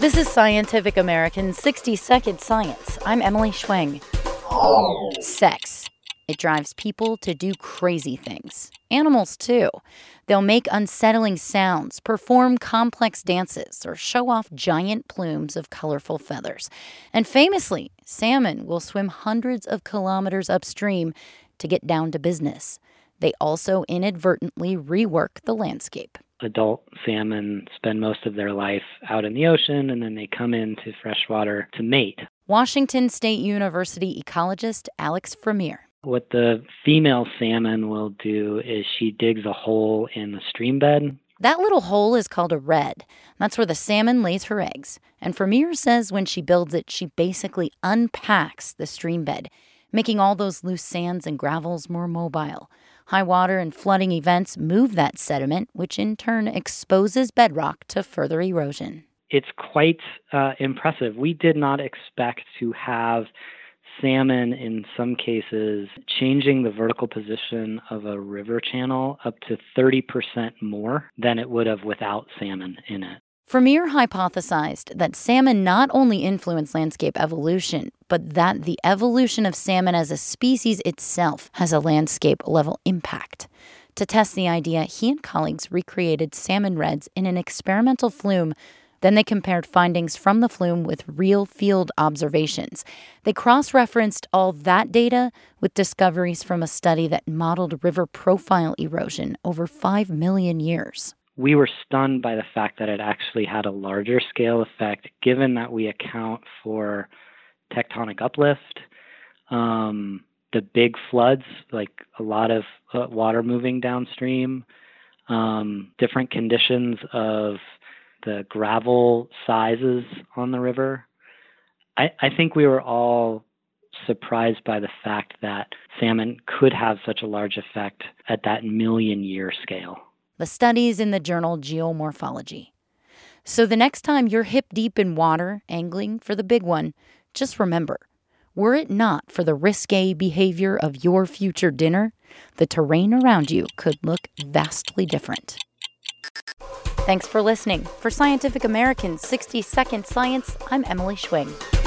This is Scientific American 60 Second Science. I'm Emily Schwing. Sex. It drives people to do crazy things. Animals, too. They'll make unsettling sounds, perform complex dances, or show off giant plumes of colorful feathers. And famously, salmon will swim hundreds of kilometers upstream to get down to business. They also inadvertently rework the landscape. Adult salmon spend most of their life out in the ocean and then they come into freshwater to mate. Washington State University ecologist Alex Fremier. What the female salmon will do is she digs a hole in the stream bed. That little hole is called a redd. That's where the salmon lays her eggs. And Fremier says when she builds it, she basically unpacks the stream bed, making all those loose sands and gravels more mobile. High water and flooding events move that sediment, which in turn exposes bedrock to further erosion. It's quite uh, impressive. We did not expect to have salmon in some cases changing the vertical position of a river channel up to 30% more than it would have without salmon in it. Fremier hypothesized that salmon not only influence landscape evolution, but that the evolution of salmon as a species itself has a landscape level impact. To test the idea, he and colleagues recreated salmon redds in an experimental flume then they compared findings from the flume with real field observations. They cross referenced all that data with discoveries from a study that modeled river profile erosion over 5 million years. We were stunned by the fact that it actually had a larger scale effect, given that we account for tectonic uplift, um, the big floods, like a lot of uh, water moving downstream, um, different conditions of the gravel sizes on the river. I, I think we were all surprised by the fact that salmon could have such a large effect at that million year scale. The studies in the journal Geomorphology. So the next time you're hip deep in water, angling for the big one, just remember were it not for the risque behavior of your future dinner, the terrain around you could look vastly different. Thanks for listening. For Scientific American's 60 Second Science, I'm Emily Schwing.